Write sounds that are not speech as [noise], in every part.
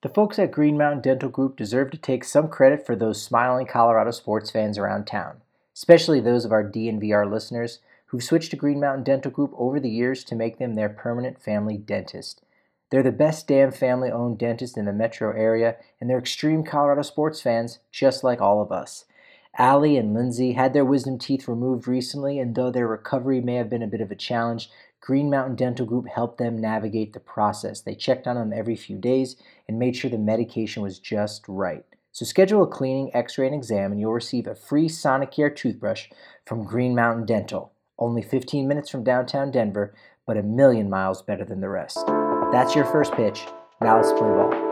The folks at Green Mountain Dental Group deserve to take some credit for those smiling Colorado sports fans around town, especially those of our DNVR listeners who've switched to Green Mountain Dental Group over the years to make them their permanent family dentist. They're the best damn family owned dentist in the metro area, and they're extreme Colorado sports fans, just like all of us. Allie and Lindsay had their wisdom teeth removed recently, and though their recovery may have been a bit of a challenge, Green Mountain Dental Group helped them navigate the process. They checked on them every few days and made sure the medication was just right. So schedule a cleaning, x-ray, and exam, and you'll receive a free Sonicare toothbrush from Green Mountain Dental. Only 15 minutes from downtown Denver, but a million miles better than the rest. That's your first pitch. Now let's play ball.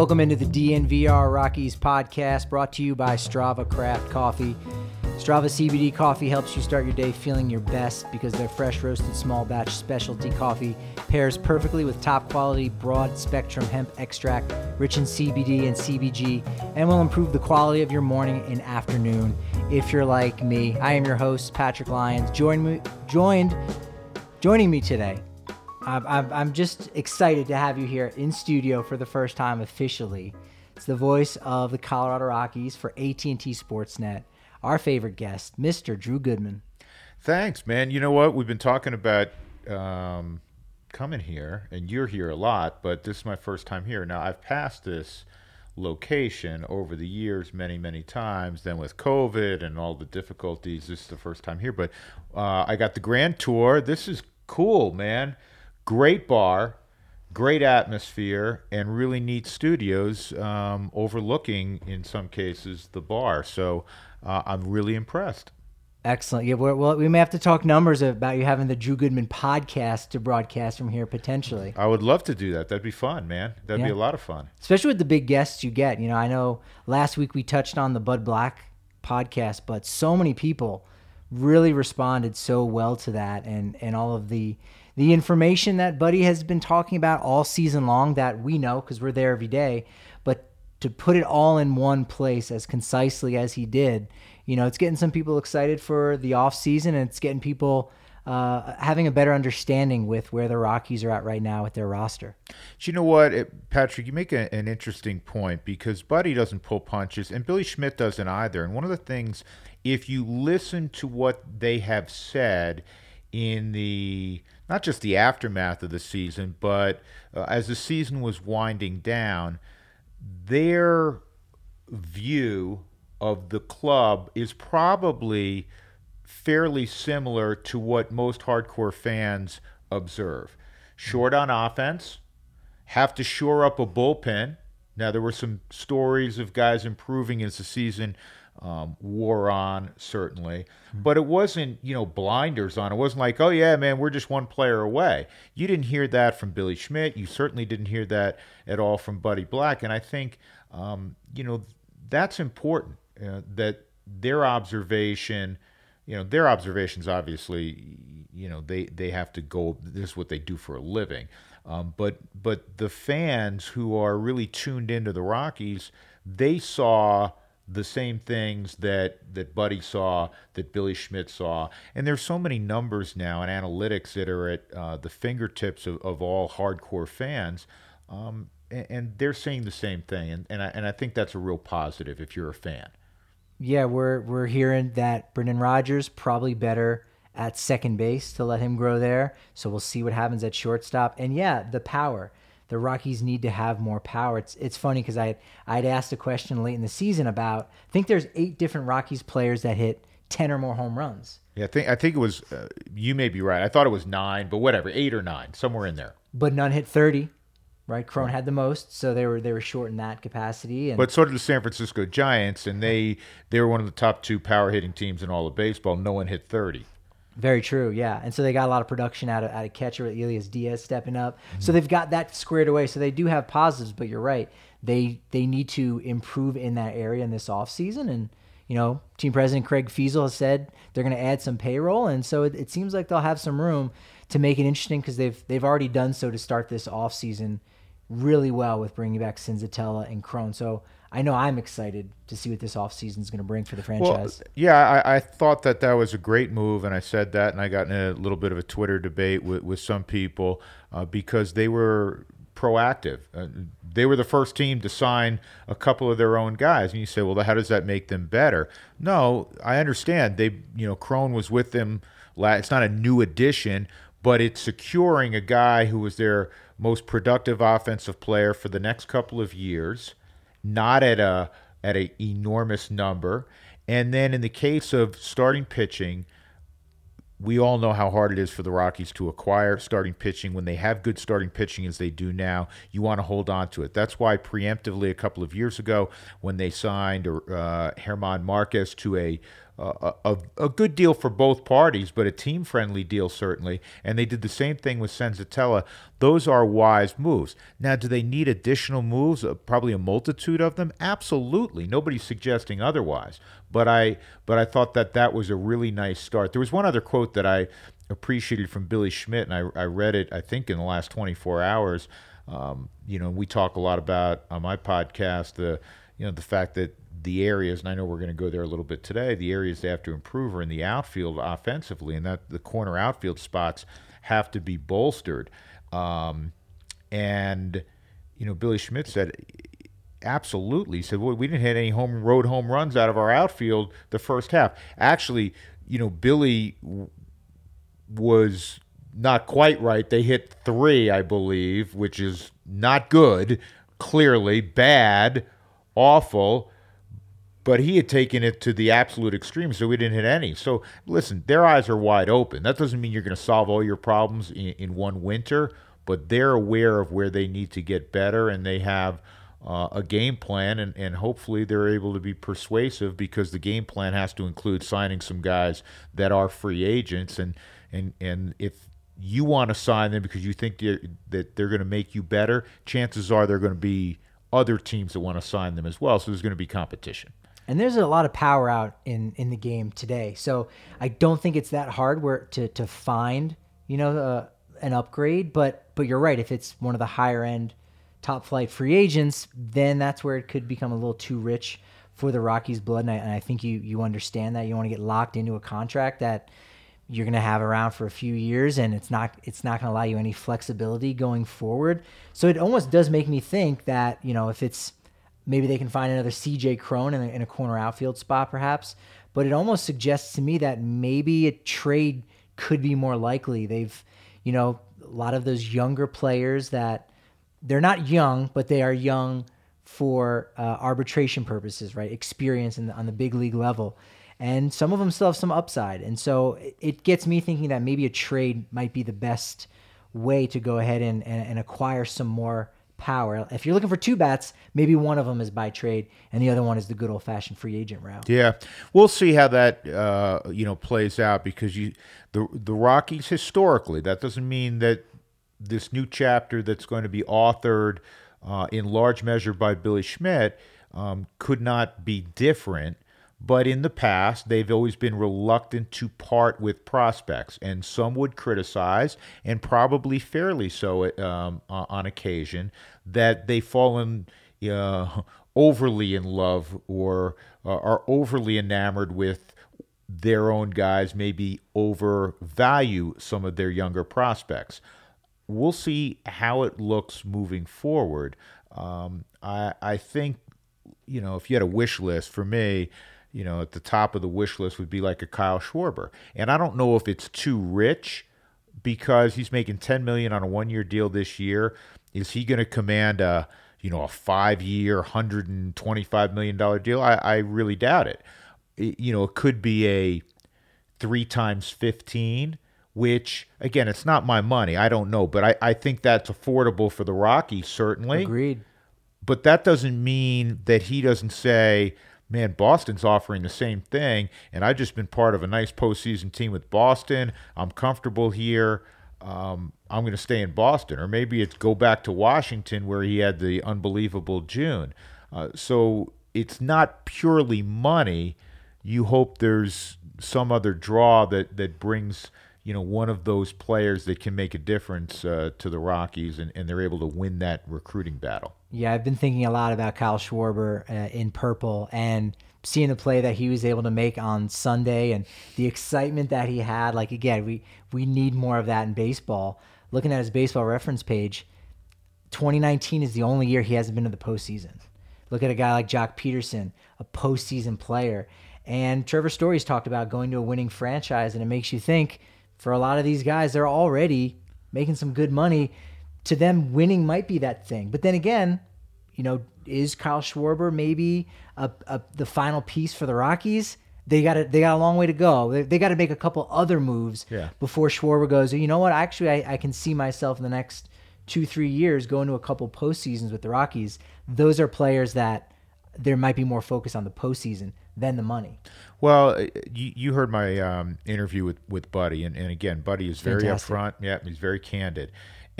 Welcome into the DNVR Rockies podcast brought to you by Strava Craft Coffee. Strava CBD coffee helps you start your day feeling your best because their fresh roasted small batch specialty coffee pairs perfectly with top quality broad spectrum hemp extract rich in CBD and CBG and will improve the quality of your morning and afternoon if you're like me. I am your host Patrick Lyons. Join me, joined joining me today I'm, I'm just excited to have you here in studio for the first time officially. It's the voice of the Colorado Rockies for AT&T Sportsnet. Our favorite guest, Mr. Drew Goodman. Thanks, man. You know what? We've been talking about um, coming here, and you're here a lot, but this is my first time here. Now, I've passed this location over the years many, many times. Then with COVID and all the difficulties, this is the first time here. But uh, I got the grand tour. This is cool, man great bar, great atmosphere, and really neat studios um, overlooking, in some cases, the bar. So uh, I'm really impressed. Excellent. Yeah, well, we may have to talk numbers about you having the Drew Goodman podcast to broadcast from here potentially. I would love to do that. That'd be fun, man. That'd yeah. be a lot of fun. Especially with the big guests you get. You know, I know last week we touched on the Bud Black podcast, but so many people really responded so well to that and and all of the the information that Buddy has been talking about all season long that we know because we're there every day, but to put it all in one place as concisely as he did, you know, it's getting some people excited for the off season and it's getting people uh, having a better understanding with where the Rockies are at right now with their roster. you know what, it, Patrick? You make a, an interesting point because Buddy doesn't pull punches and Billy Schmidt doesn't either. And one of the things, if you listen to what they have said in the not just the aftermath of the season, but uh, as the season was winding down, their view of the club is probably fairly similar to what most hardcore fans observe. Short on offense, have to shore up a bullpen. Now, there were some stories of guys improving as the season um, wore on, certainly, but it wasn't, you know, blinders on. It wasn't like, oh, yeah, man, we're just one player away. You didn't hear that from Billy Schmidt. You certainly didn't hear that at all from Buddy Black. And I think, um, you know, that's important uh, that their observation you know their observations obviously you know they they have to go this is what they do for a living um, but but the fans who are really tuned into the rockies they saw the same things that that Buddy saw, that Billy Schmidt saw, and there's so many numbers now and analytics that are at uh, the fingertips of, of all hardcore fans, um, and, and, they're saying the same thing, and and I, and I think that's a real positive if you're a fan yeah, we're we're hearing that Brendan Rodgers probably better at second base to let him grow there. So we'll see what happens at shortstop. And yeah, the power. The Rockies need to have more power. It's it's funny because I I'd asked a question late in the season about I think there's eight different Rockies players that hit ten or more home runs. Yeah, I think I think it was uh, you may be right. I thought it was nine, but whatever, eight or nine, somewhere in there. But none hit thirty right? Cron had the most, so they were they were short in that capacity. And but so did the San Francisco Giants, and they they were one of the top two power hitting teams in all of baseball. No one hit thirty. Very true, yeah. And so they got a lot of production out of out of catcher with Elias Diaz stepping up. Mm-hmm. So they've got that squared away. So they do have positives, but you're right. They they need to improve in that area in this offseason. And, you know, team president Greg Feasel has said they're gonna add some payroll. And so it, it seems like they'll have some room to make it interesting because they've they've already done so to start this offseason really well with bringing back Senzatela and Cron. So I know I'm excited to see what this offseason is going to bring for the franchise. Well, yeah, I, I, thought that that was a great move, and I said that, and I got in a little bit of a Twitter debate with, with some people uh, because they were proactive. Uh, they were the first team to sign a couple of their own guys, and you say, well, how does that make them better? No, I understand. They, you know, Cron was with them. It's not a new addition, but it's securing a guy who was there – most productive offensive player for the next couple of years, not at a at an enormous number. And then in the case of starting pitching, we all know how hard it is for the Rockies to acquire starting pitching when they have good starting pitching as they do now. You want to hold on to it. That's why preemptively a couple of years ago, when they signed uh, Germán Marquez to a a, a, good deal for both parties, but a team friendly deal certainly. And they did the same thing with Senzatela. Those are wise moves. Now, do they need additional moves? Uh, probably a multitude of them. Absolutely. Nobody's suggesting otherwise. But I, but I thought that that was a really nice start. There was one other quote that I appreciated from Billy Schmidt, and I, I read it. I think in the last 24 hours. Um, you know, we talk a lot about on my podcast the you know the fact that the areas, and I know we're going to go there a little bit today, the areas they have to improve are in the outfield offensively, and that the corner outfield spots have to be bolstered. Um, and, you know, Billy Schmidt said, absolutely. He said, well, we didn't hit any home road home runs out of our outfield the first half. Actually, you know, Billy was not quite right. They hit three, I believe, which is not good, clearly bad, awful but he had taken it to the absolute extreme, so we didn't hit any. So listen, their eyes are wide open. That doesn't mean you're going to solve all your problems in, in, one winter, but they're aware of where they need to get better, and they have uh, a game plan, and, and hopefully they're able to be persuasive because the game plan has to include signing some guys that are free agents, and and and if you want to sign them because you think they're, that they're going to make you better, chances are they're going to be other teams that want to sign them as well. So there's going to be competition. And there's a lot of power out in in the game today. So I don't think it's that hard where to to find you know uh, an upgrade. But but you're right. If it's one of the higher end top flight free agents, then that's where it could become a little too rich for the Rockies' blood. And I, and I think you you understand that you want to get locked into a contract that you're going to have around for a few years and it's not it's not going to allow you any flexibility going forward so it almost does make me think that you know if it's Maybe they can find another CJ Cron in a, in a corner outfield spot, perhaps. But it almost suggests to me that maybe a trade could be more likely. They've, you know, a lot of those younger players that they're not young, but they are young for uh, arbitration purposes, right? Experience the, on the big league level. and some of them still have some upside. And so it gets me thinking that maybe a trade might be the best way to go ahead and, and, and acquire some more power. If you're looking for two bats, maybe one of them is by trade, and the other one is the good old fashioned free agent route. Yeah, we'll see how that uh, you know plays out because you the the Rockies historically that doesn't mean that this new chapter that's going to be authored uh, in large measure by Billy Schmidt um, could not be different. But in the past, they've always been reluctant to part with prospects, and some would criticize, and probably fairly so um, on occasion, that they've fallen uh, overly in love or uh, are overly enamored with their own guys, maybe overvalue some of their younger prospects. We'll see how it looks moving forward. Um, I, I think, you know, if you had a wish list for me, you know, at the top of the wish list would be like a Kyle Schwarber. And I don't know if it's too rich because he's making 10 million on a one-year deal this year. Is he going to command a, you know, a 5-year, 125 million dollar deal? I, I really doubt it. it. You know, it could be a 3 times 15 which again, it's not my money. I don't know, but I, I think that's affordable for the Rockies, certainly. Agreed. But that doesn't mean that he doesn't say, man, Boston's offering the same thing, and I've just been part of a nice postseason team with Boston. I'm comfortable here. Um, I'm going to stay in Boston, or maybe it's go back to Washington where he had the unbelievable June. Uh, so it's not purely money. You hope there's some other draw that that brings you know one of those players that can make a difference uh, to the Rockies, and, and they're able to win that recruiting battle. Yeah, I've been thinking a lot about Kyle Schwarber uh, in purple and seeing the play that he was able to make on Sunday and the excitement that he had. Like again, we we need more of that in baseball. Looking at his baseball reference page, 2019 is the only year he hasn't been to the postseason. Look at a guy like Joc Pederson, a postseason player. And Trevor Story's talked about going to a winning franchise, and it makes you think for a lot of these guys, they're already making some good money to them, winning might be that thing. But then again, you know, is Kyle Schwarber maybe a, a, the final piece for the Rockies? They got they got a long way to go. They, they got to make a couple other moves yeah. before Schwarber goes. You know what? Actually, I, I can see myself in the next two three years going to a couple postseasons with the Rockies. Those are players that there might be more focus on the postseason than the money. Well, uh, you, you heard my um, interview with, with Buddy, and, and again, Buddy is very Fantastic. upfront. Yeah, he's very candid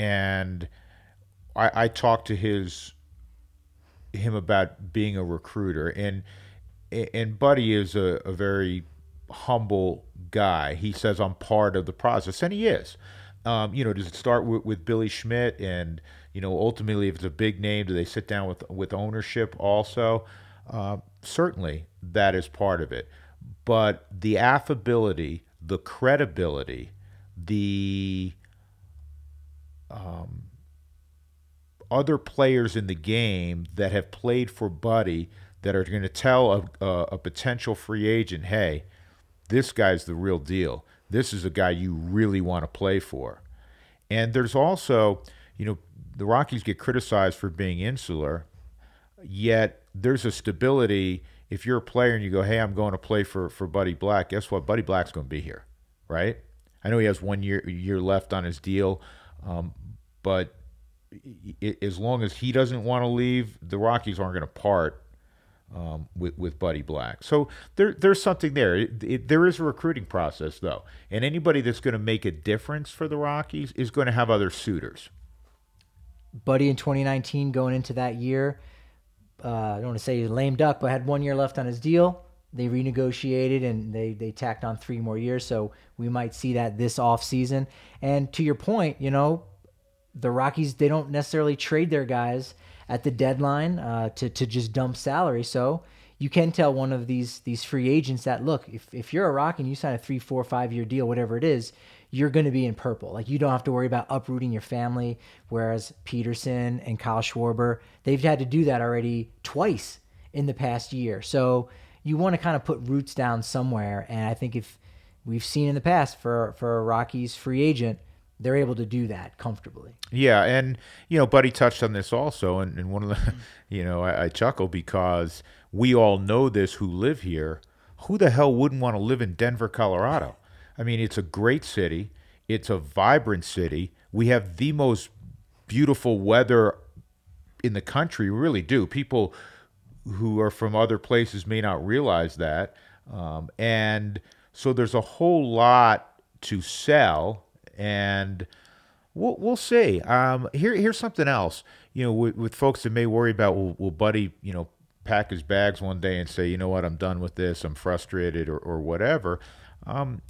and I, I talked to his him about being a recruiter, and and Buddy is a, a very humble guy. He says I'm part of the process, and he is. Um, you know, does it start with, with Billy Schmidt, and you know, ultimately, if it's a big name, do they sit down with with ownership also? Uh, certainly, that is part of it. But the affability, the credibility, the um, other players in the game that have played for Buddy that are going to tell a, a, a, potential free agent, hey, this guy's the real deal. This is a guy you really want to play for. And there's also, you know, the Rockies get criticized for being insular, yet there's a stability. If you're a player and you go, hey, I'm going to play for, for Buddy Black, guess what? Buddy Black's going to be here, right? I know he has one year year left on his deal, um, but as long as he doesn't want to leave, the Rockies aren't going to part um, with with Buddy Black. So there there's something there. It, it, there is a recruiting process though, and anybody that's going to make a difference for the Rockies is going to have other suitors. Buddy in 2019 going into that year, uh, I don't want to say lame duck, but had one year left on his deal. They renegotiated and they they tacked on three more years, so we might see that this off season. And to your point, you know, the Rockies they don't necessarily trade their guys at the deadline uh, to to just dump salary. So you can tell one of these these free agents that look if if you're a Rock and you sign a three, four, five year deal, whatever it is, you're going to be in purple. Like you don't have to worry about uprooting your family. Whereas Pederson and Kyle Schwarber, they've had to do that already twice in the past year. So you want to kind of put roots down somewhere. And I think if we've seen in the past for for a Rockies free agent they're able to do that comfortably. Yeah, and you know, Buddy touched on this also, and, and one of the, [laughs] you know, I, I chuckle because we all know this who live here. who the hell wouldn't want to live in Denver, Colorado? I mean, it's a great city. It's a vibrant city. We have the most beautiful weather in the country. We really do. People who are from other places may not realize that. Um, and so there's a whole lot to sell, and we'll, we'll see. Um, here, here's something else. You know, with, with folks that may worry about, will, will Buddy, you know, pack his bags one day and say, you know what, I'm done with this, I'm frustrated, or, or whatever. Um,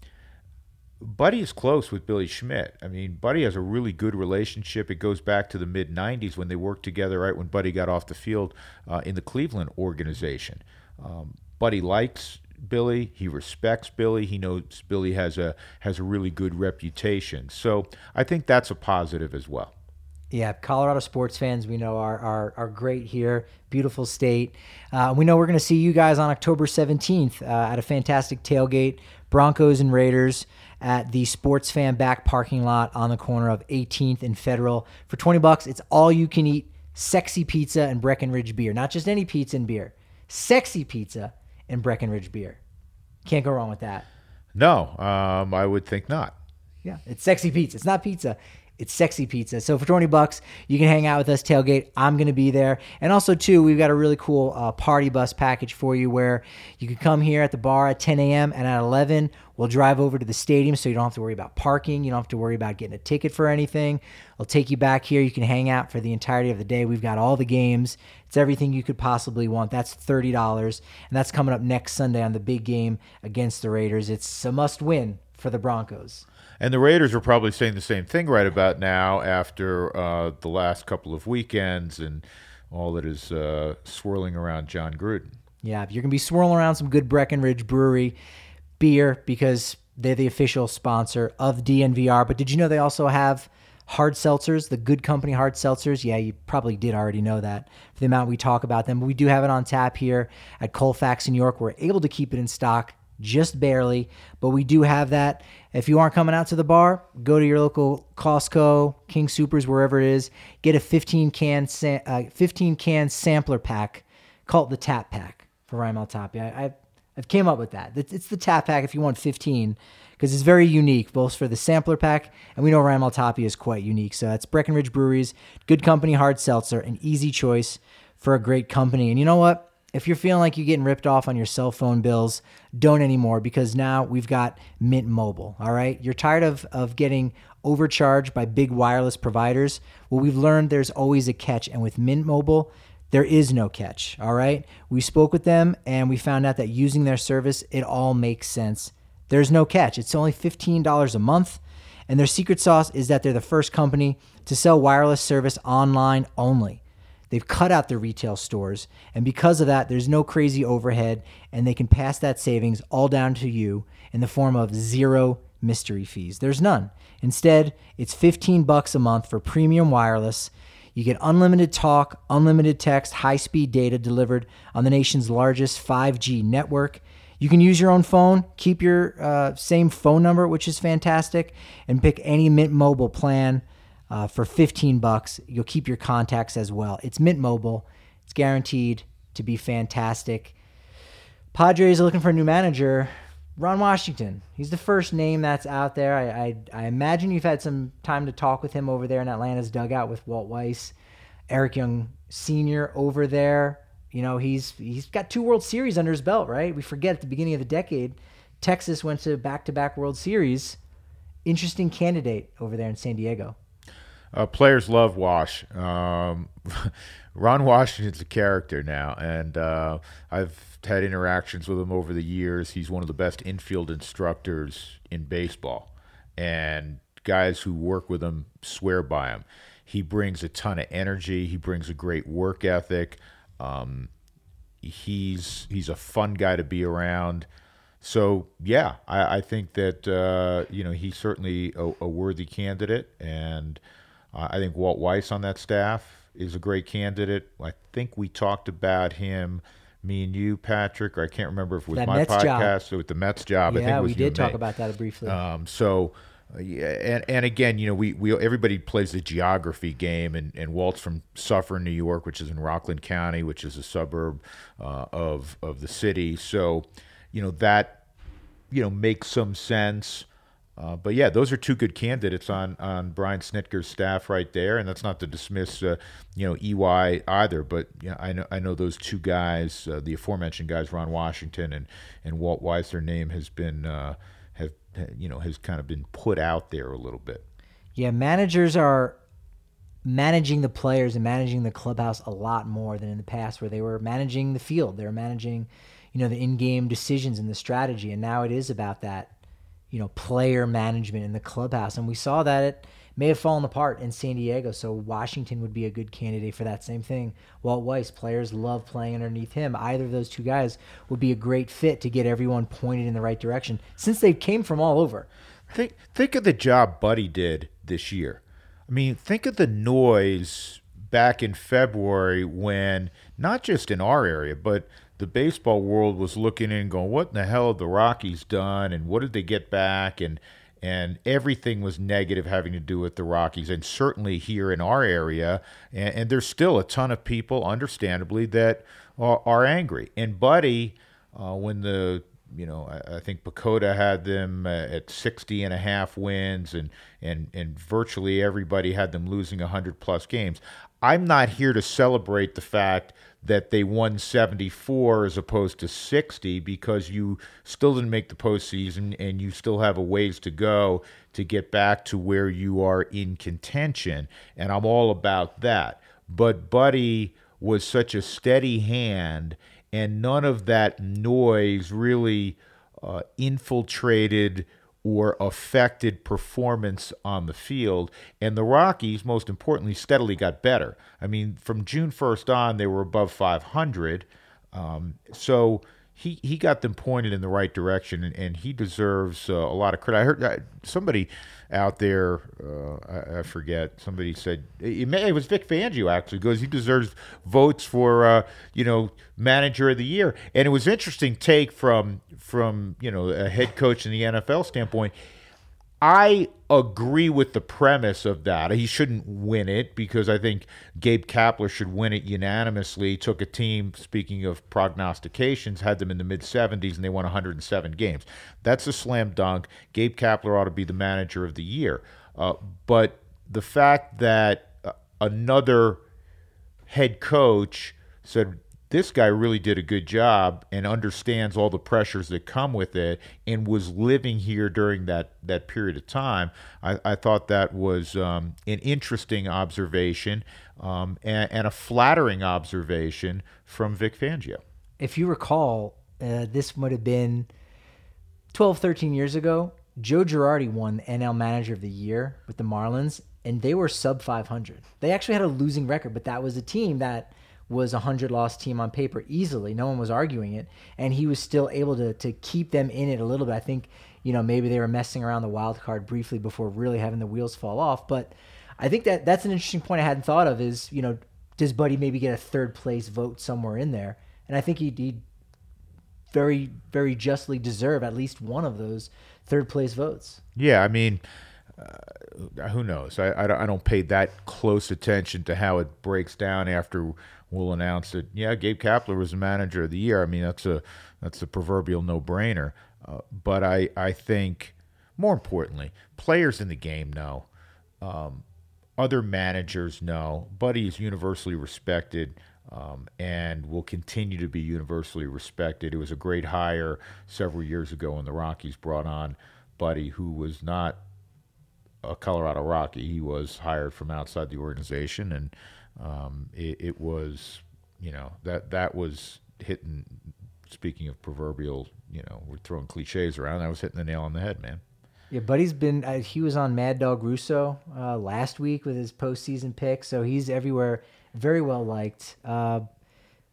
Buddy is close with Billy Schmidt. I mean, Buddy has a really good relationship. It goes back to the mid 90s when they worked together, right when Buddy got off the field uh, in the Cleveland organization. Um, Buddy likes Billy. He respects Billy. He knows Billy has a has a really good reputation. So I think that's a positive as well. Yeah, Colorado sports fans we know are are, are great here. Beautiful state. Uh, we know we're going to see you guys on October 17th uh, at a fantastic tailgate, Broncos and Raiders at the Sports Fan back parking lot on the corner of 18th and Federal for 20 bucks. It's all you can eat sexy pizza and Breckenridge beer. Not just any pizza and beer. Sexy pizza and Breckenridge beer. Can't go wrong with that. No, um, I would think not. Yeah, it's sexy pizza. It's not pizza. It's sexy pizza. So for 20 bucks, you can hang out with us tailgate. I'm going to be there. And also too, we've got a really cool uh, party bus package for you where you can come here at the bar at 10 a.m. and at 11 we'll drive over to the stadium so you don't have to worry about parking. You don't have to worry about getting a ticket for anything. I'll take you back here. You can hang out for the entirety of the day. We've got all the games. It's everything you could possibly want. That's $30 and that's coming up next Sunday on the big game against the Raiders. It's a must win for the Broncos. And the Raiders are probably saying the same thing right about now after uh, the last couple of weekends and all that is uh, swirling around Jon Gruden. Yeah, if you're going to be swirling around some good Breckenridge Brewery beer because they're the official sponsor of DNVR. But did you know they also have hard seltzers, the Good Company hard seltzers? Yeah, you probably did already know that for the amount we talk about them. But we do have it on tap here at Colfax in York. We're able to keep it in stock just barely, but we do have that. If you aren't coming out to the bar, go to your local Costco, King Supers, wherever it is. Get a 15 can uh, 15 can sampler pack. Call it the Tap Pack for Ryan Maltapia. I, I I've came up with that. It's the Tap Pack if you want 15 because it's very unique, both for the sampler pack and we know Ryan Maltapia is quite unique. So that's Breckenridge Breweries, good company, hard seltzer, an easy choice for a great company. And you know what? If you're feeling like you're getting ripped off on your cell phone bills, don't anymore because now we've got Mint Mobile. All right. You're tired of, of getting overcharged by big wireless providers. Well, we've learned there's always a catch. And with Mint Mobile, there is no catch. All right. We spoke with them and we found out that using their service, it all makes sense. There's no catch. It's only $15 a month. And their secret sauce is that they're the first company to sell wireless service online only. They've cut out the retail stores, and because of that, there's no crazy overhead, and they can pass that savings all down to you in the form of zero mystery fees. There's none. Instead, it's 15 bucks a month for premium wireless. You get unlimited talk, unlimited text, high-speed data delivered on the nation's largest 5G network. You can use your own phone, keep your uh, same phone number, which is fantastic, and pick any Mint Mobile plan uh, for 15 bucks. You'll keep your contacts as well. It's Mint Mobile. It's guaranteed to be fantastic. Padres are looking for a new manager. Ron Washington. He's the first name that's out there. I, I, I, imagine you've had some time to talk with him over there in Atlanta's dugout with Walt Weiss, Eric Young Sr. over there. You know, he's he's got two World Series under his belt, right? We forget at the beginning of the decade, Texas went to back-to-back World Series. Interesting candidate over there in San Diego. Uh, players love Wash. Um, [laughs] Ron Washington's a character now, and uh, I've had interactions with him over the years. He's one of the best infield instructors in baseball, and guys who work with him swear by him. He brings a ton of energy. He brings a great work ethic. Um, he's he's a fun guy to be around. So yeah, I, I think that uh, you know he's certainly a, a worthy candidate, and uh, I think Walt Weiss on that staff is a great candidate. I think we talked about him, me and you, Patrick, or I can't remember if it was that my Mets podcast job. or with the Mets job. Yeah, I think we did talk about that briefly. Um, so. Uh, yeah, and and again, you know, we, we everybody plays the geography game, and, and Walt's from Suffern, New York, which is in Rockland County, which is a suburb uh, of of the city. So, you know that you know makes some sense. Uh, but yeah, those are two good candidates on on Brian Snitker's staff right there, and that's not to dismiss uh, you know EY either. But you know, I know I know those two guys, uh, the aforementioned guys, Ron Washington and and Walt Weiss. Their name has been uh, have you know has kind of been put out there a little bit. Yeah, managers are managing the players and managing the clubhouse a lot more than in the past, where they were managing the field. They were managing, you know, the in-game decisions and the strategy, and now it is about that you know, player management in the clubhouse. And we saw that it may have fallen apart in San Diego. So Washington would be a good candidate for that same thing. Walt Weiss, players love playing underneath him. Either of those two guys would be a great fit to get everyone pointed in the right direction since they came from all over. Think think of the job Buddy did this year. I mean, think of the noise back in February when not just in our area, but the baseball world was looking in going, "What in the hell have the Rockies done? And what did they get back?" and and everything was negative having to do with the Rockies, and certainly here in our area, and, and there's still a ton of people, understandably, that are, are angry. And Buddy, uh, when the you know, I, I think PECOTA had them uh, at 60 and a half wins, and, and, and virtually everybody had them losing 100 plus games. I'm not here to celebrate the fact that they won 74 as opposed to 60 because you still didn't make the postseason and you still have a ways to go to get back to where you are in contention. And I'm all about that. But Buddy was such a steady hand, and none of that noise really uh, infiltrated or affected performance on the field. And the Rockies, most importantly, steadily got better. I mean, from June 1st on, they were above 500. Um, so he, he got them pointed in the right direction, and, and he deserves uh, a lot of credit. I heard somebody out there, uh, I, I, forget, somebody said it, may, it, was Vic Fangio actually goes he deserves votes for uh, you know manager of the year, and it was interesting take from from you know a head coach in the NFL standpoint. I agree with the premise of that. He shouldn't win it because I think Gabe Kapler should win it unanimously. Took a team, speaking of prognostications, had them in the mid 70s and they won 107 games. That's a slam dunk. Gabe Kapler ought to be the manager of the year. Uh, but the fact that uh, another head coach said, this guy really did a good job and understands all the pressures that come with it and was living here during that, that period of time. I, I thought that was um, an interesting observation um, and, and, a flattering observation from Vic Fangio. If you recall, uh, this would have been 12, 13 years ago. Joe Girardi won the NL Manager of the Year with the Marlins, and they were sub 500. They actually had a losing record, but that was a team that – was a hundred loss team on paper easily. No one was arguing it, and he was still able to to keep them in it a little bit. I think you know maybe they were messing around the wild card briefly before really having the wheels fall off. But I think that that's an interesting point I hadn't thought of. Is you know does Buddy maybe get a third place vote somewhere in there? And I think he he very very justly deserve at least one of those third place votes. Yeah, I mean. Uh, who knows? I, I, I don't pay that close attention to how it breaks down after will announce that yeah, Gabe Kapler was the manager of the year. I mean, that's a that's a proverbial no-brainer. Uh, but I I think more importantly, players in the game know, um, other managers know. Buddy is universally respected. Um, and will continue to be universally respected. It was a great hire several years ago when the Rockies brought on Buddy, who was not a Colorado Rocky. He was hired from outside the organization, and um, it, it, was, you know, that that was hitting. Speaking of proverbial, you know, we're throwing cliches around. I was hitting the nail on the head, man. Yeah, Buddy's been. Uh, he was on Mad Dog Russo uh, last week with his postseason pick, so he's everywhere. Very well liked. Uh,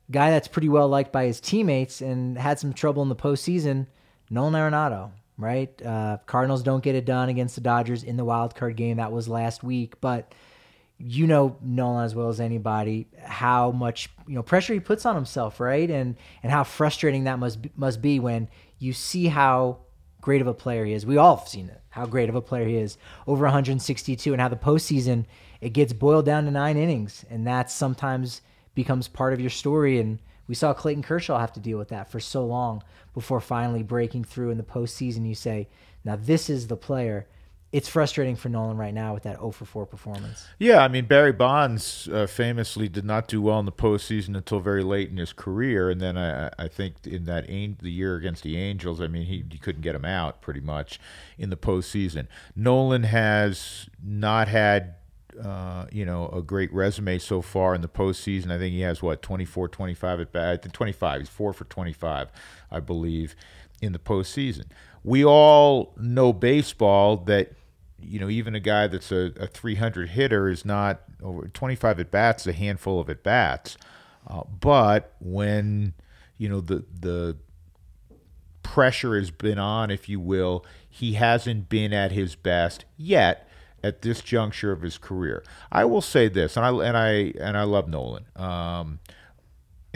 guy that's pretty well liked by his teammates and had some trouble in the postseason. Nolan Arenado, right? Uh, Cardinals don't get it done against the Dodgers in the wild card game. That was last week, but you know Nolan as well as anybody how much you know pressure he puts on himself, right? And and how frustrating that must be, must be when you see how great of a player he is. We all have seen it, how great of a player he is over 162, and how the postseason it gets boiled down to nine innings, and that sometimes becomes part of your story. And We saw Clayton Kershaw have to deal with that for so long before finally breaking through in the postseason. You say, now this is the player it's frustrating for Nolan right now with that 0 for 4 performance. Yeah, I mean Barry Bonds uh, famously did not do well in the postseason until very late in his career, and then I, I think in that the year against the Angels, I mean he, he couldn't get him out pretty much in the postseason. Nolan has not had uh, you know, a great resume so far in the postseason. I think he has what 24, 25 at bat. I think 25. He's four for 25, I believe, in the postseason. We all know baseball that you know, even a guy that's a, a 300 hitter is not over 25 at bats, a handful of at bats. Uh, but when you know the the pressure has been on, if you will, he hasn't been at his best yet at this juncture of his career. I will say this, and I and I and I love Nolan. Um,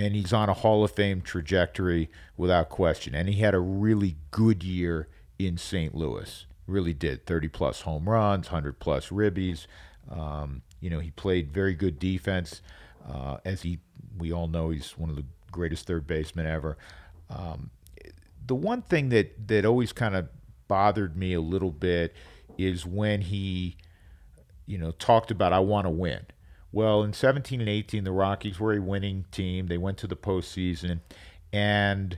and he's on a Hall of Fame trajectory without question. And he had a really good year in St. Louis really did 30 plus home runs, 100 plus ribbies. Um, you know, he played very good defense. Uh, as he, we all know, he's one of the greatest third basemen ever. Um, the one thing that that always kind of bothered me a little bit is when he, you know, talked about I want to win. Well, in 17 and 18, the Rockies were a winning team. They went to the postseason, and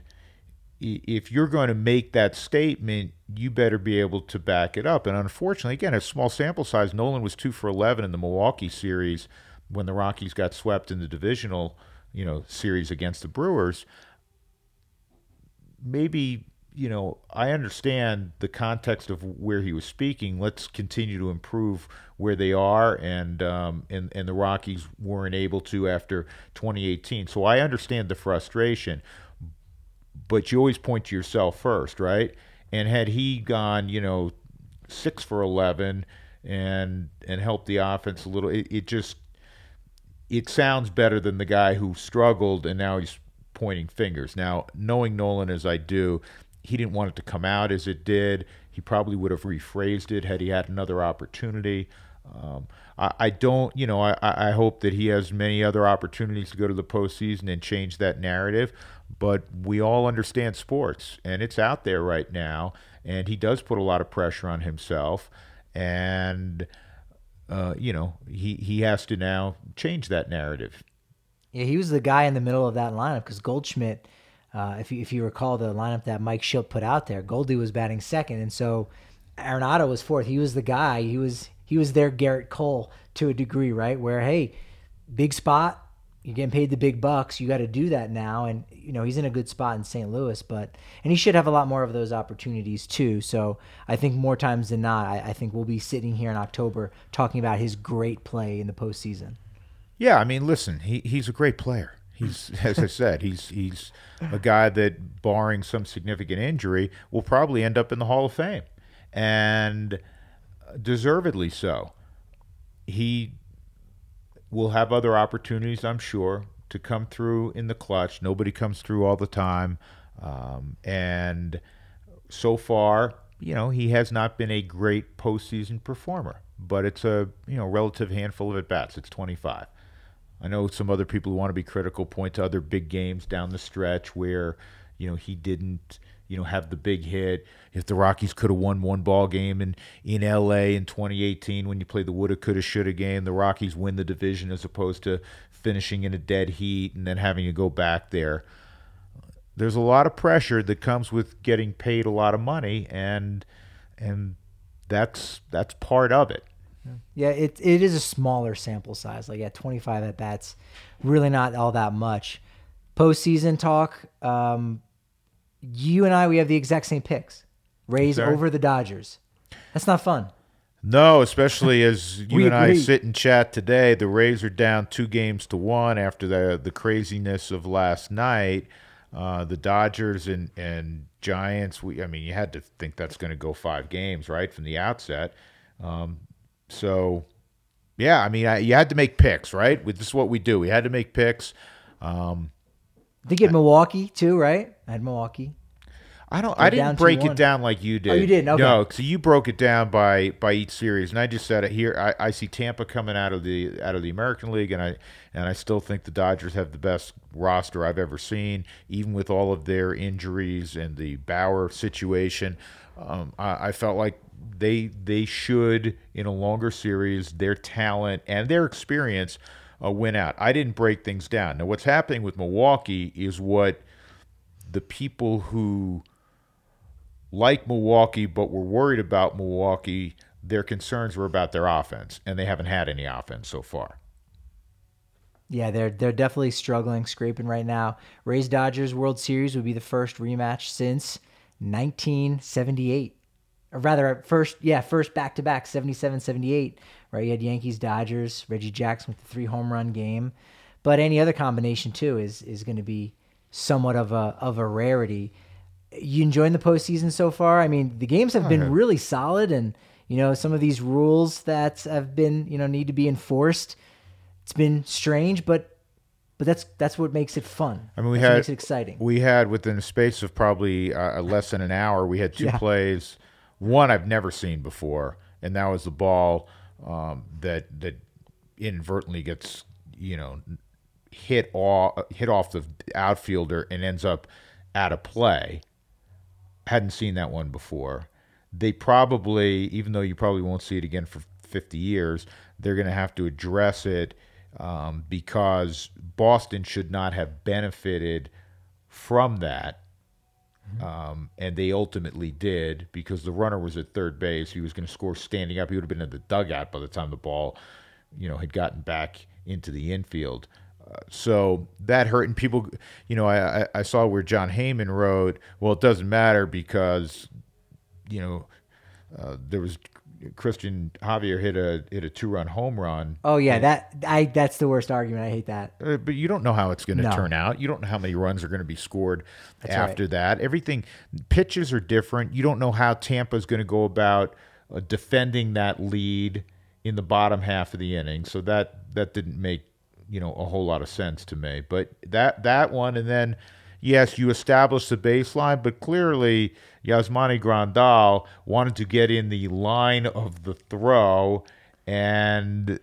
if you're going to make that statement, you better be able to back it up. And unfortunately, again, a small sample size. Nolan was two for 11 in the Milwaukee series when the Rockies got swept in the divisional, you know, series against the Brewers. Maybe you know, I understand the context of where he was speaking. Let's continue to improve where they are, and um, and and the Rockies weren't able to after 2018. So I understand the frustration but you always point to yourself first, right? And had he gone, you know, six for eleven and and helped the offense a little, it, it just it sounds better than the guy who struggled and now he's pointing fingers. Now, knowing Nolan as I do, he didn't want it to come out as it did. He probably would have rephrased it had he had another opportunity. Um, I, I, don't, you know, I, I hope that he has many other opportunities to go to the postseason and change that narrative. But we all understand sports, and it's out there right now. And he does put a lot of pressure on himself, and uh, you know, he he has to now change that narrative. Yeah, he was the guy in the middle of that lineup because Goldschmidt. Uh, if you if you recall the lineup that Mike Shildt put out there, Goldie was batting second, and so Arenado was fourth. He was the guy. He was he was their Gerrit Cole to a degree, right? Where hey, big spot, you're getting paid the big bucks. You got to do that now, and you know he's in a good spot in St. Louis, but and he should have a lot more of those opportunities too. So I think more times than not, I, I think we'll be sitting here in October talking about his great play in the postseason. Yeah, I mean, listen, he he's a great player. He's, [laughs] as I said, he's he's a guy that, barring some significant injury, will probably end up in the Hall of Fame, and deservedly so. He will have other opportunities, I'm sure, to come through in the clutch. Nobody comes through all the time. Um, and so far, you know, he has not been a great postseason performer, but it's a, you know, relative handful of at bats. It's 25. I know some other people who want to be critical point to other big games down the stretch where, you know, he didn't you know, have the big hit. If the Rockies could have won one ball game in, in LA in 2018 when you played the woulda, coulda, shoulda game, the Rockies win the division as opposed to finishing in a dead heat and then having to go back there. There's a lot of pressure that comes with getting paid a lot of money, and and that's that's part of it. Yeah, it it is a smaller sample size. Like at 25 at bats, really not all that much. Postseason talk. Um, you and I we have the exact same picks. Rays Sorry? over the Dodgers. That's not fun. No, especially as [laughs] you and I sit and chat today. The Rays are down two games to one after the the craziness of last night. Uh, the Dodgers and and Giants. We, I mean, you had to think that's going to go five games right from the outset. Um, so, yeah, I mean, I, you had to make picks, right? With this is what we do. We had to make picks. Um, I think you had Milwaukee too, right? I had Milwaukee. I don't. They're I didn't break 2-1. it down like you did. Oh, you didn't? Okay. No, so you broke it down by by each series, and I just said it here. I, I see Tampa coming out of the out of the American League, and I and I still think the Dodgers have the best roster I've ever seen, even with all of their injuries and the Bauer situation. Um, I, I felt like they they should in a longer series their talent and their experience uh, win out. I didn't break things down. Now, what's happening with Milwaukee is what the people who like Milwaukee but were worried about Milwaukee, their concerns were about their offense, and they haven't had any offense so far. Yeah, they're they're definitely struggling, scraping right now. Rays Dodgers World Series would be the first rematch since 1978. Or rather, first yeah, first back to back 77-78, right? You had Yankees Dodgers, Reggie Jackson with the three home run game. But any other combination too is is going to be somewhat of a of a rarity. You enjoying the postseason so far? I mean, the games have oh, been really solid, and you know some of these rules that have been you know need to be enforced. It's been strange, but but that's that's what makes it fun. I mean, we That's what had makes it exciting. We had within a space of probably uh, less than an hour, we had two Yeah. plays. One I've never seen before, and that was the ball um, that that inadvertently gets you know hit off hit off the outfielder and ends up out of play. Hadn't seen that one before. They probably, even though you probably won't see it again for 50 years, they're going to have to address it um, because Boston should not have benefited from that. Um, and they ultimately did because the runner was at third base. He was going to score standing up. He would have been in the dugout by the time the ball, you know, had gotten back into the infield. Uh, so that hurt. And people, you know, I, I- I saw where Jon Heyman wrote, well, it doesn't matter because, you know, uh, there was Christian Javier hit a hit a two run home run. Oh yeah, that I that's the worst argument. I hate that. Uh, but you don't know how it's going to No. turn out. You don't know how many runs are going to be scored That's after right. that. Everything pitches are different. You don't know how Tampa's going to go about uh, defending that lead in the bottom half of the inning. So that that didn't make you know a whole lot of sense to me. But that that one, and then yes, you established the baseline, but clearly Yasmani Grandal wanted to get in the line of the throw, and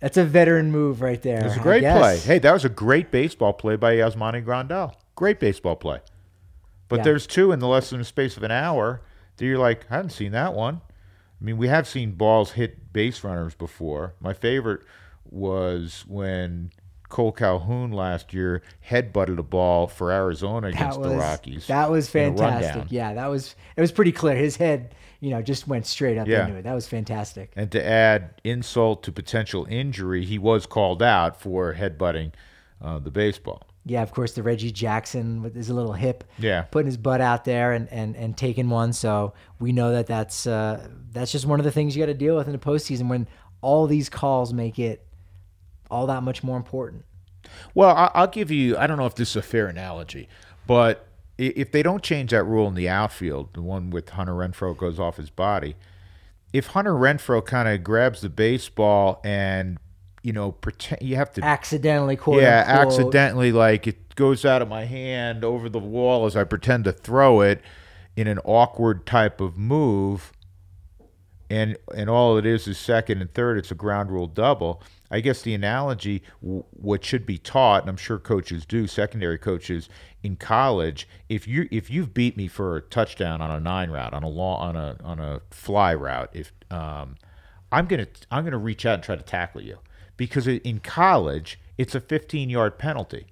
That's a veteran move right there. it was a great play. Hey, that was a great baseball play by Yasmani Grandal. Great baseball play. But Yeah. there's two in the less than a space of an hour that you're like, I haven't seen that one. I mean, we have seen balls hit base runners before. My favorite was when Cole Calhoun last year headbutted a ball for Arizona against was the Rockies. that was in a rundown. fantastic. Yeah, that was it was pretty clear. His head, you know, just went straight up Yeah. into it. That was fantastic. And to add insult to potential injury, he was called out for headbutting uh, the baseball. Yeah, of course, the Reggie Jackson with his little hip, Yeah. putting his butt out there and, and, and taking one. So we know that that's uh, that's just one of the things you got to deal with in the postseason when all these calls make it all that much more important. Well, I- I'll give you. I don't know if this is a fair analogy, but if they don't change that rule in the outfield, the one with Hunter Renfroe goes off his body, if Hunter Renfroe kind of grabs the baseball and you know pretend you have to Accidentally, quote yeah unquote. accidentally like it goes out of my hand over the wall as I pretend to throw it in an awkward type of move and and all it is is second and third it's a ground rule double. I guess the analogy what should be taught and i'm sure coaches do secondary coaches in college if you if you've beat me for a touchdown on a nine route on a long on a on a fly route if um i'm gonna i'm gonna reach out and try to tackle you. Because in college it's a 15 yard penalty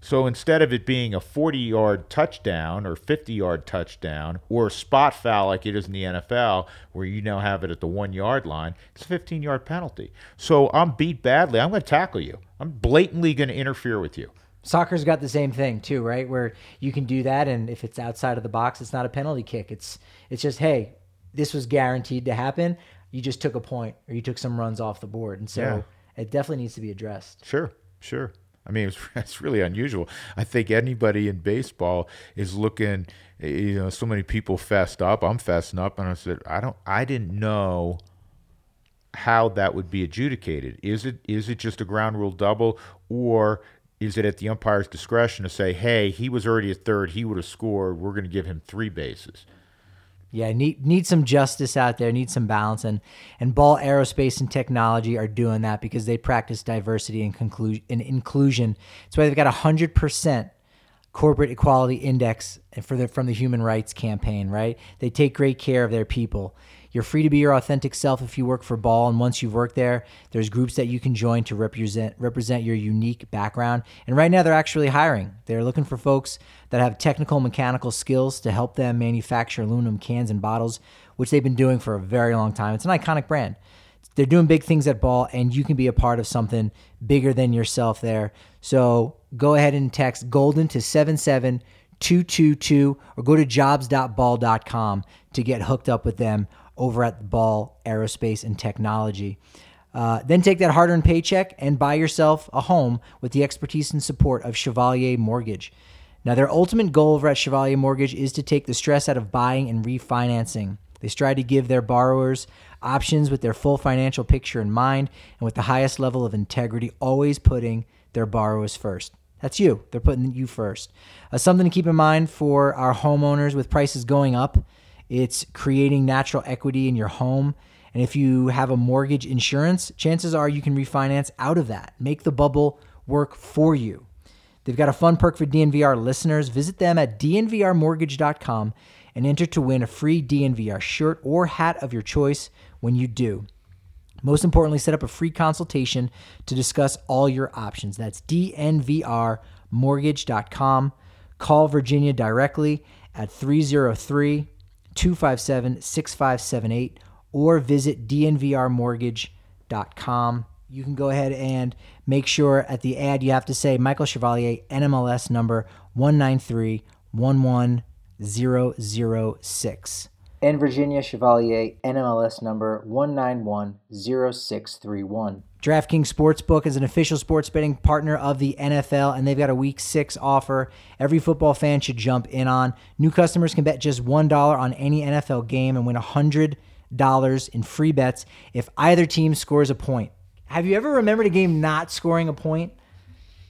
so instead of it being a 40 yard touchdown or 50 yard touchdown or a spot foul like it is in the NFL, where you now have it at the one yard line, it's a 15 yard penalty. So I'm beat badly. I'm going to tackle you. I'm blatantly going to interfere with you. Soccer's got the same thing too, right? Where you can do that, and if it's outside of the box, it's not a penalty kick. It's it's just hey, this was guaranteed to happen. You just took a point, or you took some runs off the board, and so Yeah. it definitely needs to be addressed. Sure, sure. I mean, [laughs] it's, it's really unusual. I think anybody in baseball is looking. Eh, you know, so many people fessed up. I'm fessing up, and I said, I don't. I didn't know how that would be adjudicated. Is it is it just a ground rule double, or is it at the umpire's discretion to say, hey, he was already a third, he would have scored, we're going to give him three bases? Yeah, need need some justice out there, need some balance, and and Ball Aerospace and Technology are doing that because they practice diversity and conclusion and inclusion. That's why they've got a hundred percent corporate equality index for the from the Human Rights Campaign. Right? They take great care of their people. You're free to be your authentic self if you work for Ball, and once you've worked there, there's groups that you can join to represent represent your unique background. And right now, they're actually hiring. They're looking for folks that have technical mechanical skills to help them manufacture aluminum cans and bottles, which they've been doing for a very long time. It's an iconic brand. They're doing big things at Ball, and you can be a part of something bigger than yourself there. So go ahead and text Golden to 77222 or go to jobs.ball.com to get hooked up with them over at the Ball Aerospace and Technology. Uh, then take that hard earned paycheck and buy yourself a home with the expertise and support of Chevalier Mortgage. Now, their ultimate goal over at Chevalier Mortgage is to take the stress out of buying and refinancing. They strive to give their borrowers options with their full financial picture in mind and with the highest level of integrity, always putting their borrowers first. That's you. They're putting you first. Uh, something to keep in mind for our homeowners with prices going up it's creating natural equity in your home. And if you have a mortgage insurance, chances are you can refinance out of that. Make the bubble work for you. They've got a fun perk for DNVR listeners. Visit them at dnvrmortgage.com and enter to win a free DNVR shirt or hat of your choice when you do. Most importantly, set up a free consultation to discuss all your options. That's dnvrmortgage.com. Call Virginia directly at 303 257 6578 or visit dnvrmortgage.com. You can go ahead and make sure at the ad you have to say Michael Chevalier, NMLS number 193-11006. And Virginia Chevalier, NMLS number 1910631. DraftKings Sportsbook is an official sports betting partner of the NFL, and they've got a week six offer every football fan should jump in on. New customers can bet just $1 on any NFL game and win $100 in free bets if either team scores a point. Have you ever remembered a game not scoring a point?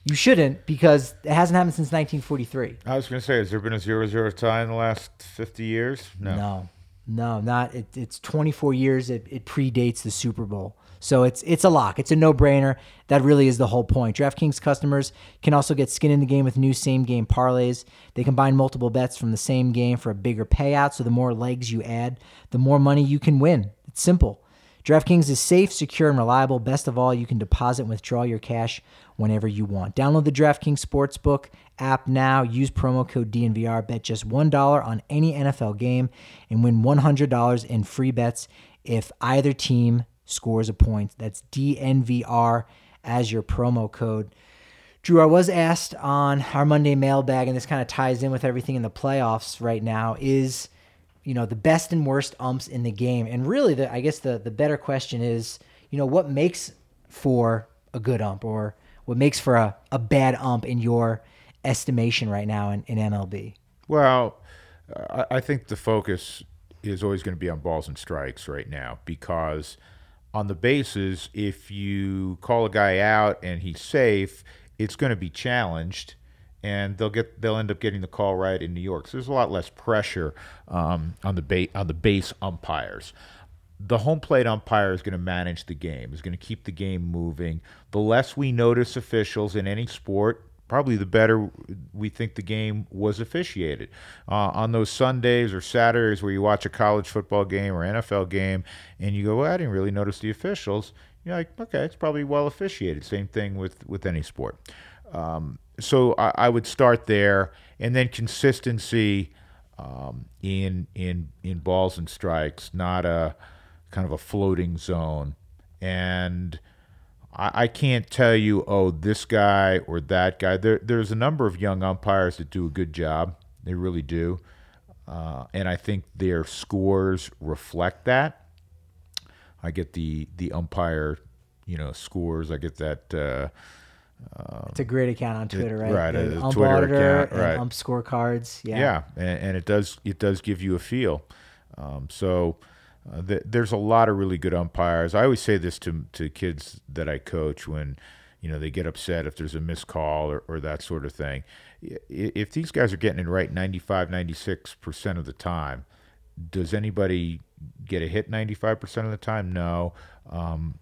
You shouldn't because it hasn't happened since 1943. I was going to say, has there been a 0 0 tie in the last 50 years? No. No, no not. It, it's 24 years. It, it predates the Super Bowl. So it's it's a lock. It's a no-brainer. That really is the whole point. DraftKings customers can also get skin in the game with new same-game parlays. They combine multiple bets from the same game for a bigger payout, so the more legs you add, the more money you can win. It's simple. DraftKings is safe, secure, and reliable. Best of all, you can deposit and withdraw your cash whenever you want. Download the DraftKings Sportsbook app now. Use promo code DNVR. Bet just $1 on any NFL game and win $100 in free bets if either team scores a point. That's DNVR as your promo code. Drew, I was asked on our Monday mailbag, and this kind of ties in with everything in the playoffs right now, is you know the best and worst umps in the game. And really the I guess the the better question is, you know, what makes for a good ump or what makes for a, a bad ump in your estimation right now in, in MLB? Well, I, I think the focus is always going to be on balls and strikes right now because – on the bases, if you call a guy out and he's safe, it's going to be challenged, and they'll get they'll end up getting the call right in New York. So there's a lot less pressure um, on the ba- on the base umpires. The home plate umpire is going to manage the game, is going to keep the game moving. The less we notice officials in any sport, probably the better we think the game was officiated. Uh, on those Sundays or Saturdays where you watch a college football game or NFL game and you go, well, I didn't really notice the officials, you're like, okay, it's probably well officiated. Same thing with, with any sport. Um, so I, I, would start there, and then consistency um, in in in balls and strikes, not a kind of a floating zone, and I, I can't tell you, oh, this guy or that guy. There, there's a number of young umpires that do a good job. They really do. Uh, and I think their scores reflect that. I get the the umpire, you know, scores. I get that. Uh, um, it's a great account on Twitter, right? Right, a Twitter auditor account, right? ump scorecards, yeah. Yeah, and, and, it does it does give you a feel. Um, so uh, there's a lot of really good umpires. I always say this to to kids that I coach when you know, they get upset if there's a missed call or, or that sort of thing. If these guys are getting it right 95, 96% of the time, does anybody get a hit 95% of the time? No. Um,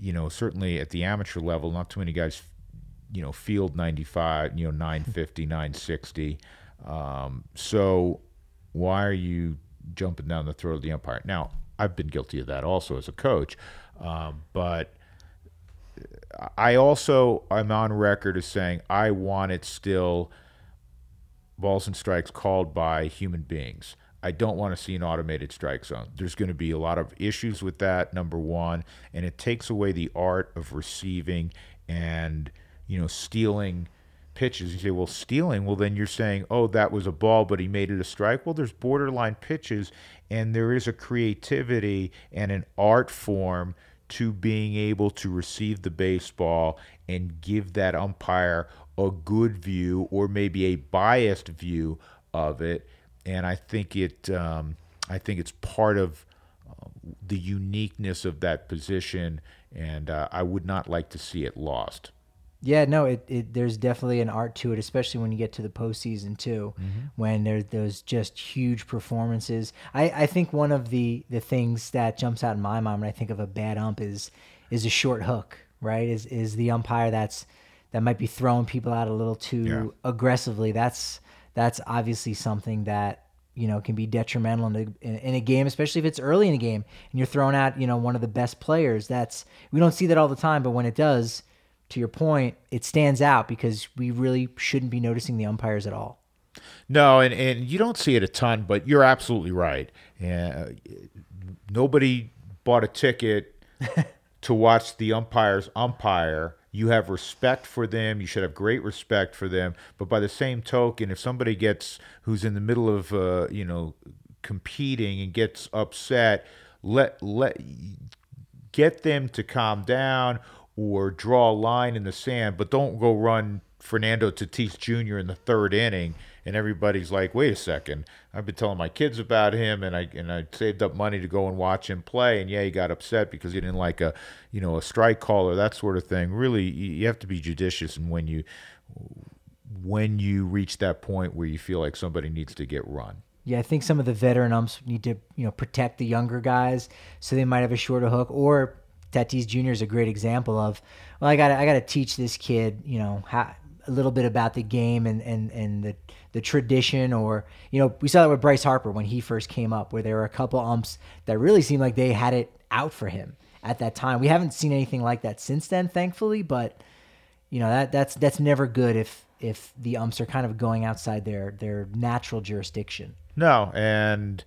you know, certainly at the amateur level, not too many guys, you know, field 95, you know, 950, 960. Um, so why are you jumping down the throat of the umpire? Now, I've been guilty of that also as a coach, um, but I also am on record as saying I want it still balls and strikes called by human beings. I don't want to see an automated strike zone. There's going to be a lot of issues with that, number one, and it takes away the art of receiving and, you know, stealing pitches. You say, well, stealing, well, then you're saying, oh, that was a ball, but he made it a strike. Well, there's borderline pitches, and there is a creativity and an art form to being able to receive the baseball and give that umpire a good view or maybe a biased view of it. And I think it, um, I think it's part of uh, the uniqueness of that position, and uh, I would not like to see it lost. Yeah, no, it, it there's definitely an art to it, especially when you get to the postseason too, mm-hmm. when there's those just huge performances. I, I think one of the the things that jumps out in my mind when I think of a bad ump is is a short hook, right? Is is the umpire that's that might be throwing people out a little too yeah. aggressively. That's that's obviously something that you know can be detrimental in a, in a game, especially if it's early in a game and you're throwing out you know one of the best players. That's we don't see that all the time, but when it does to your point, it stands out because we really shouldn't be noticing the umpires at all. No, and, and you don't see it a ton, but you're absolutely right. Uh, nobody bought a ticket [laughs] to watch the umpires umpire. You have respect for them. You should have great respect for them. But by the same token, if somebody gets who's in the middle of uh, you know competing and gets upset, let let get them to calm down or draw a line in the sand, but don't go run Fernando Tatis Jr. in the third inning and everybody's like, wait a second, I've been telling my kids about him and I and I saved up money to go and watch him play and yeah, he got upset because he didn't like a you know a strike call or that sort of thing. Really, you have to be judicious and when you when you reach that point where you feel like somebody needs to get run. Yeah, I think some of the veteran umps need to, you know, protect the younger guys, so they might have a shorter hook, or Tatis Jr. is a great example of, well, I got I got to teach this kid, you know, how, a little bit about the game and and and the the tradition, or you know, we saw that with Bryce Harper when he first came up, where there were a couple umps that really seemed like they had it out for him at that time. We haven't seen anything like that since then, thankfully, but you know that that's that's never good if if the umps are kind of going outside their their natural jurisdiction. No, and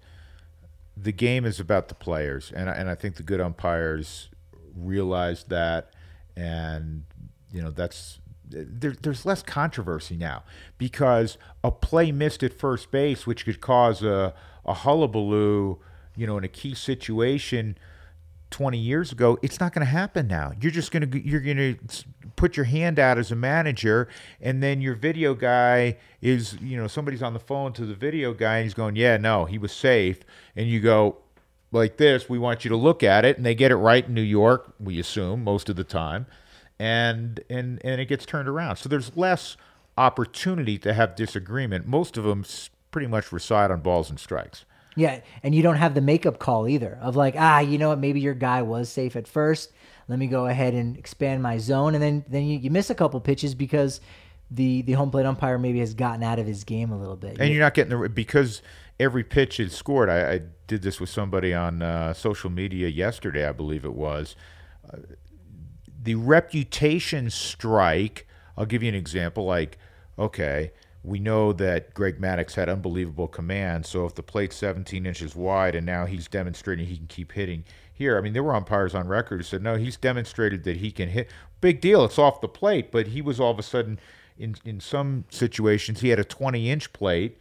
the game is about the players, and and I think the good umpires realized that, and you know that's there, there's less controversy now because a play missed at first base, which could cause a, a hullabaloo, you know, in a key situation 20 years ago, it's not going to happen now. You're just going to you're going to put your hand out as a manager, and then your video guy is, you know, somebody's on the phone to the video guy, and he's going, "Yeah, no, he was safe," and you go, like this, we want you to look at it, and they get it right in New York, we assume most of the time, and and and it gets turned around. So there's less opportunity to have disagreement. Most of them pretty much reside on balls and strikes. Yeah, and you don't have the makeup call either of like, ah, you know what, maybe your guy was safe at first. Let me go ahead and expand my zone, and then then you, you miss a couple pitches because the the home plate umpire maybe has gotten out of his game a little bit. And you're not getting the because every pitch is scored. I, I did this with somebody on uh, social media yesterday, I believe it was. Uh, the reputation strike. I'll give you an example. Like, okay, we know that Greg Maddux had unbelievable command. So if the plate's 17 inches wide and now he's demonstrating he can keep hitting here, I mean, there were umpires on record who said, no, he's demonstrated that he can hit. Big deal. It's off the plate. But he was all of a sudden, in, in some situations, he had a 20 inch plate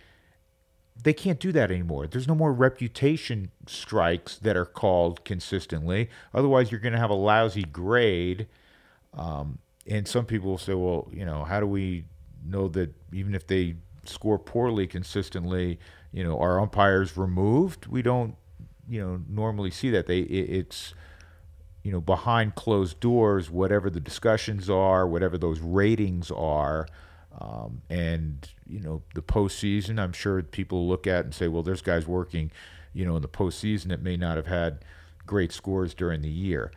they can't do that anymore. There's no more reputation strikes that are called consistently. Otherwise, you're going to have a lousy grade. Um, and some people will say, well, you know, how do we know that even if they score poorly consistently, you know, are umpires removed? We don't, you know, normally see that. They it, it's you know, behind closed doors, whatever the discussions are, whatever those ratings are, um, and you know, the postseason, I'm sure people look at and say, well, there's guys working, you know, in the postseason that may not have had great scores during the year.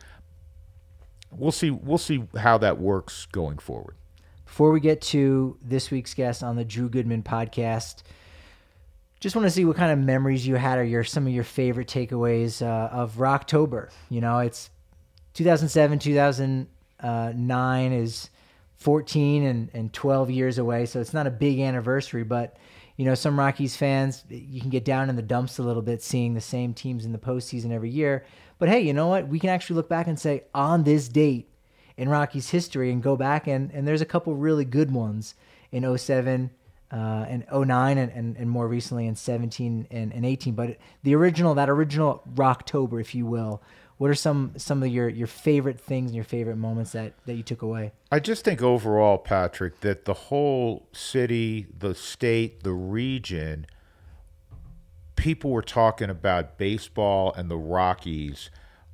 We'll see. We'll see how that works going forward. Before we get to this week's guest on the Drew Goodman podcast, just want to see what kind of memories you had or your some of your favorite takeaways uh, of Rocktober. You know, it's 2007, 2009 is 14 and, and 12 years away, so it's not a big anniversary, but you know, some Rockies fans, you can get down in the dumps a little bit seeing the same teams in the postseason every year. But hey, you know what? We can actually look back and say, on this date in Rockies history and go back, and, and there's a couple really good ones in 07 uh, and 09 and, and, and more recently in 17 and, and 18. But the original, that original Rocktober, if you will, what are some some of your your favorite things and your favorite moments that that you took away? I just think overall, Patrick, that the whole city, the state, the region, people were talking about baseball and the Rockies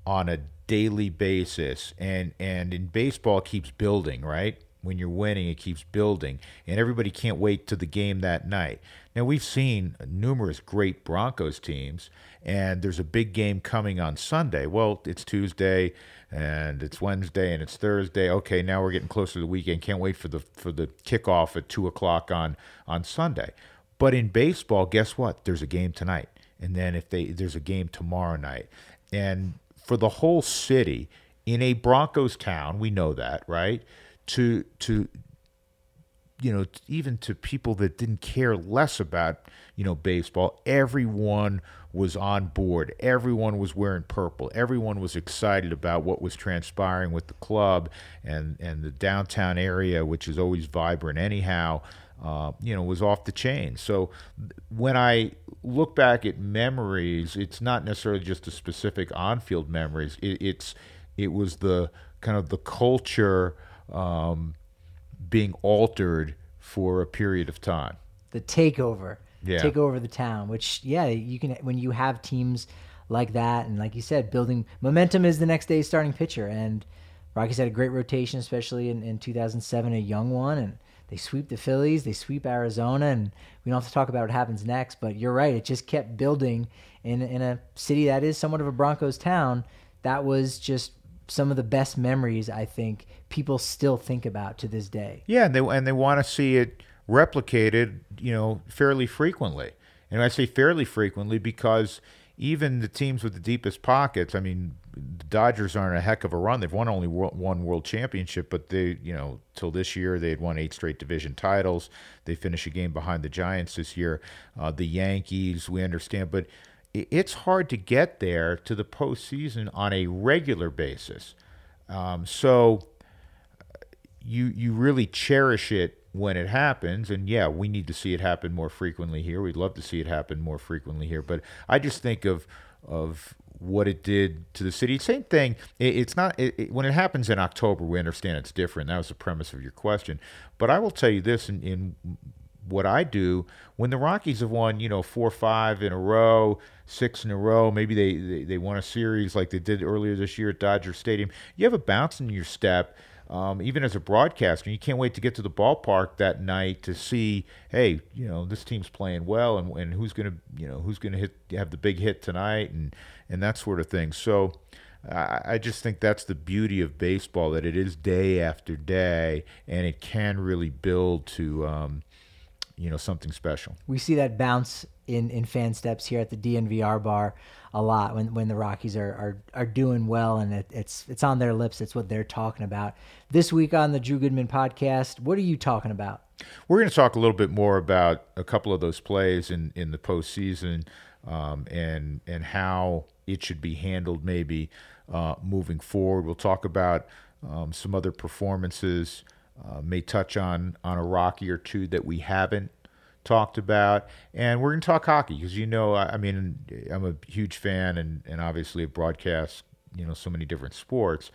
on a daily basis, and and in baseball keeps building, right? When you're winning, it keeps building, and everybody can't wait to the game that night. Now we've seen numerous great Broncos teams and there's a big game coming on Sunday. Well, it's Tuesday and it's Wednesday and it's Thursday. Okay, now we're getting closer to the weekend. Can't wait for the for the kickoff at two o'clock on on Sunday. But in baseball, guess what? There's a game tonight, and then if they there's a game tomorrow night, and for the whole city in a Broncos town, we know that, right? To to you know, even to people that didn't care less about, you know, baseball, everyone was on board. Everyone was wearing purple. Everyone was excited about what was transpiring with the club and, and the downtown area, which is always vibrant anyhow. Uh, you know, was off the chain. So when I look back at memories, it's not necessarily just the specific on-field memories. It, it's it was the kind of the culture um, being altered for a period of time. The takeover yeah. take over the town. Which yeah, you can when you have teams like that, and like you said, building momentum is the next day's starting pitcher. And Rockies had a great rotation, especially in, in 2007, a young one, and they sweep the Phillies, they sweep Arizona, and we don't have to talk about what happens next. But you're right, it just kept building in in a city that is somewhat of a Broncos town. That was just some of the best memories I think people still think about to this day. Yeah, and they and they want to see it replicated, you know, fairly frequently. And I say fairly frequently because even the teams with the deepest pockets, I mean, the Dodgers aren't a heck of a run. They've won only one world championship, but they, you know, till this year they had won eight straight division titles. They finished a game behind the Giants this year. Uh, the Yankees, we understand, but it's hard to get there to the postseason on a regular basis. Um, so you you really cherish it when it happens. And yeah, we need to see it happen more frequently here. We'd love to see it happen more frequently here. But I just think of of what it did to the city. Same thing. It, it's not it, it, when it happens in October. We understand it's different. That was the premise of your question. But I will tell you this: in, in what I do, when the Rockies have won, you know, four, or five in a row, six in a row, maybe they, they, they won a series like they did earlier this year at Dodger Stadium, you have a bounce in your step um, even as a broadcaster, you can't wait to get to the ballpark that night to see, hey, you know, this team's playing well, and, and who's gonna, you know, who's gonna hit have the big hit tonight, and and that sort of thing. So. I just think that's the beauty of baseball that it is day after day, and it can really build to, um, you know, something special. We see that bounce in in fan steps here at the DNVR bar a lot when, when the Rockies are, are, are doing well and it, it's it's on their lips. It's what they're talking about. This week on the Drew Goodman podcast, what are you talking about? We're going to talk a little bit more about a couple of those plays in, in the postseason um, and and how it should be handled maybe uh, moving forward. We'll talk about um, some other performances. Uh, may touch on on a Rocky or two that we haven't talked about, and we're going to talk hockey because you know, I, I, mean, I'm a huge fan and and obviously have broadcast you know so many different sports.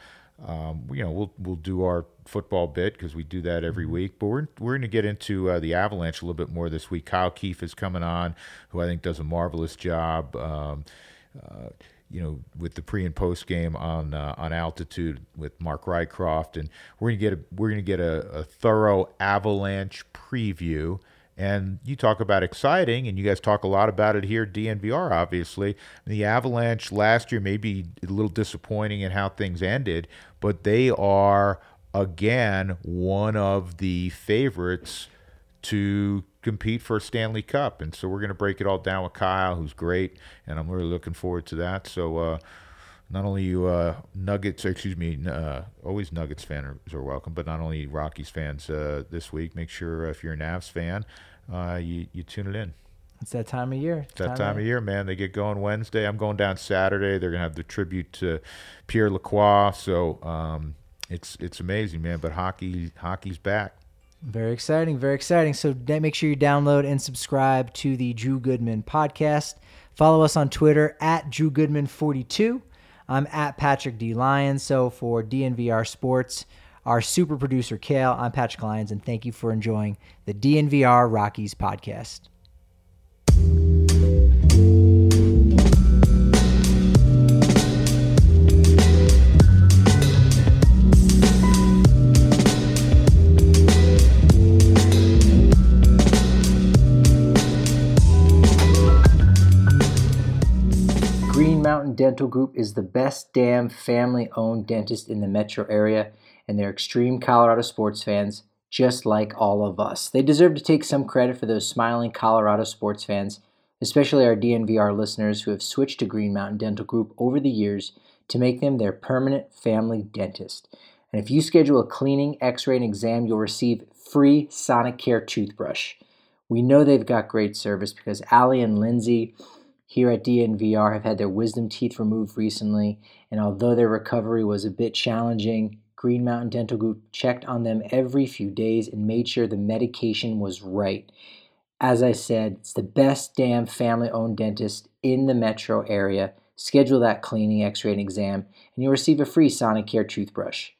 Um, you know, we'll we'll do our football bit because we do that every mm-hmm. week. But we're we're going to get into uh, the Avalanche a little bit more this week. Kyle Keefe is coming on, who I think does a marvelous job. Um, uh, you know, with the pre and post game on uh, on altitude with Mark Rycroft, and we're gonna get a we're gonna get a, a thorough Avalanche preview. And you talk about exciting, and you guys talk a lot about it here, DNVR, obviously. The Avalanche last year may be a little disappointing in how things ended, but they are, again, one of the favorites to compete for a Stanley Cup. And so we're going to break it all down with Kyle, who's great, and I'm really looking forward to that. So, uh, not only you uh, Nuggets, excuse me, uh, always Nuggets fans are, are, welcome, but not only Rockies fans uh, this week. Make sure if you're a Navs fan, uh, you you tune it in. It's that time of year. It's that time, time of year, man. They get going Wednesday. I'm going down Saturday. They're gonna have the tribute to Pierre Lacroix. So um, it's it's amazing, man. But hockey hockey's back. Very exciting, very exciting. So make sure you download and subscribe to the Drew Goodman podcast. Follow us on Twitter at Drew Goodman42. I'm at Patrick D. Lyons. So for DNVR Sports, our super producer, Kale, I'm Patrick Lyons, and thank you for enjoying the DNVR Rockies podcast. Mountain Dental Group is the best damn family owned dentist in the metro area, and they're extreme Colorado sports fans, just like all of us. They deserve to take some credit for those smiling Colorado sports fans, especially our DNVR listeners who have switched to Green Mountain Dental Group over the years to make them their permanent family dentist. And if you schedule a cleaning, x ray, and exam, you'll receive free Sonicare toothbrush. We know they've got great service because Allie and Lindsay here at DNVR have had their wisdom teeth removed recently, and although their recovery was a bit challenging, Green Mountain Dental Group checked on them every few days and made sure the medication was right. As I said, it's the best damn family owned dentist in the metro area. Schedule that cleaning, x ray, and exam, and you'll receive a free Sonicare toothbrush.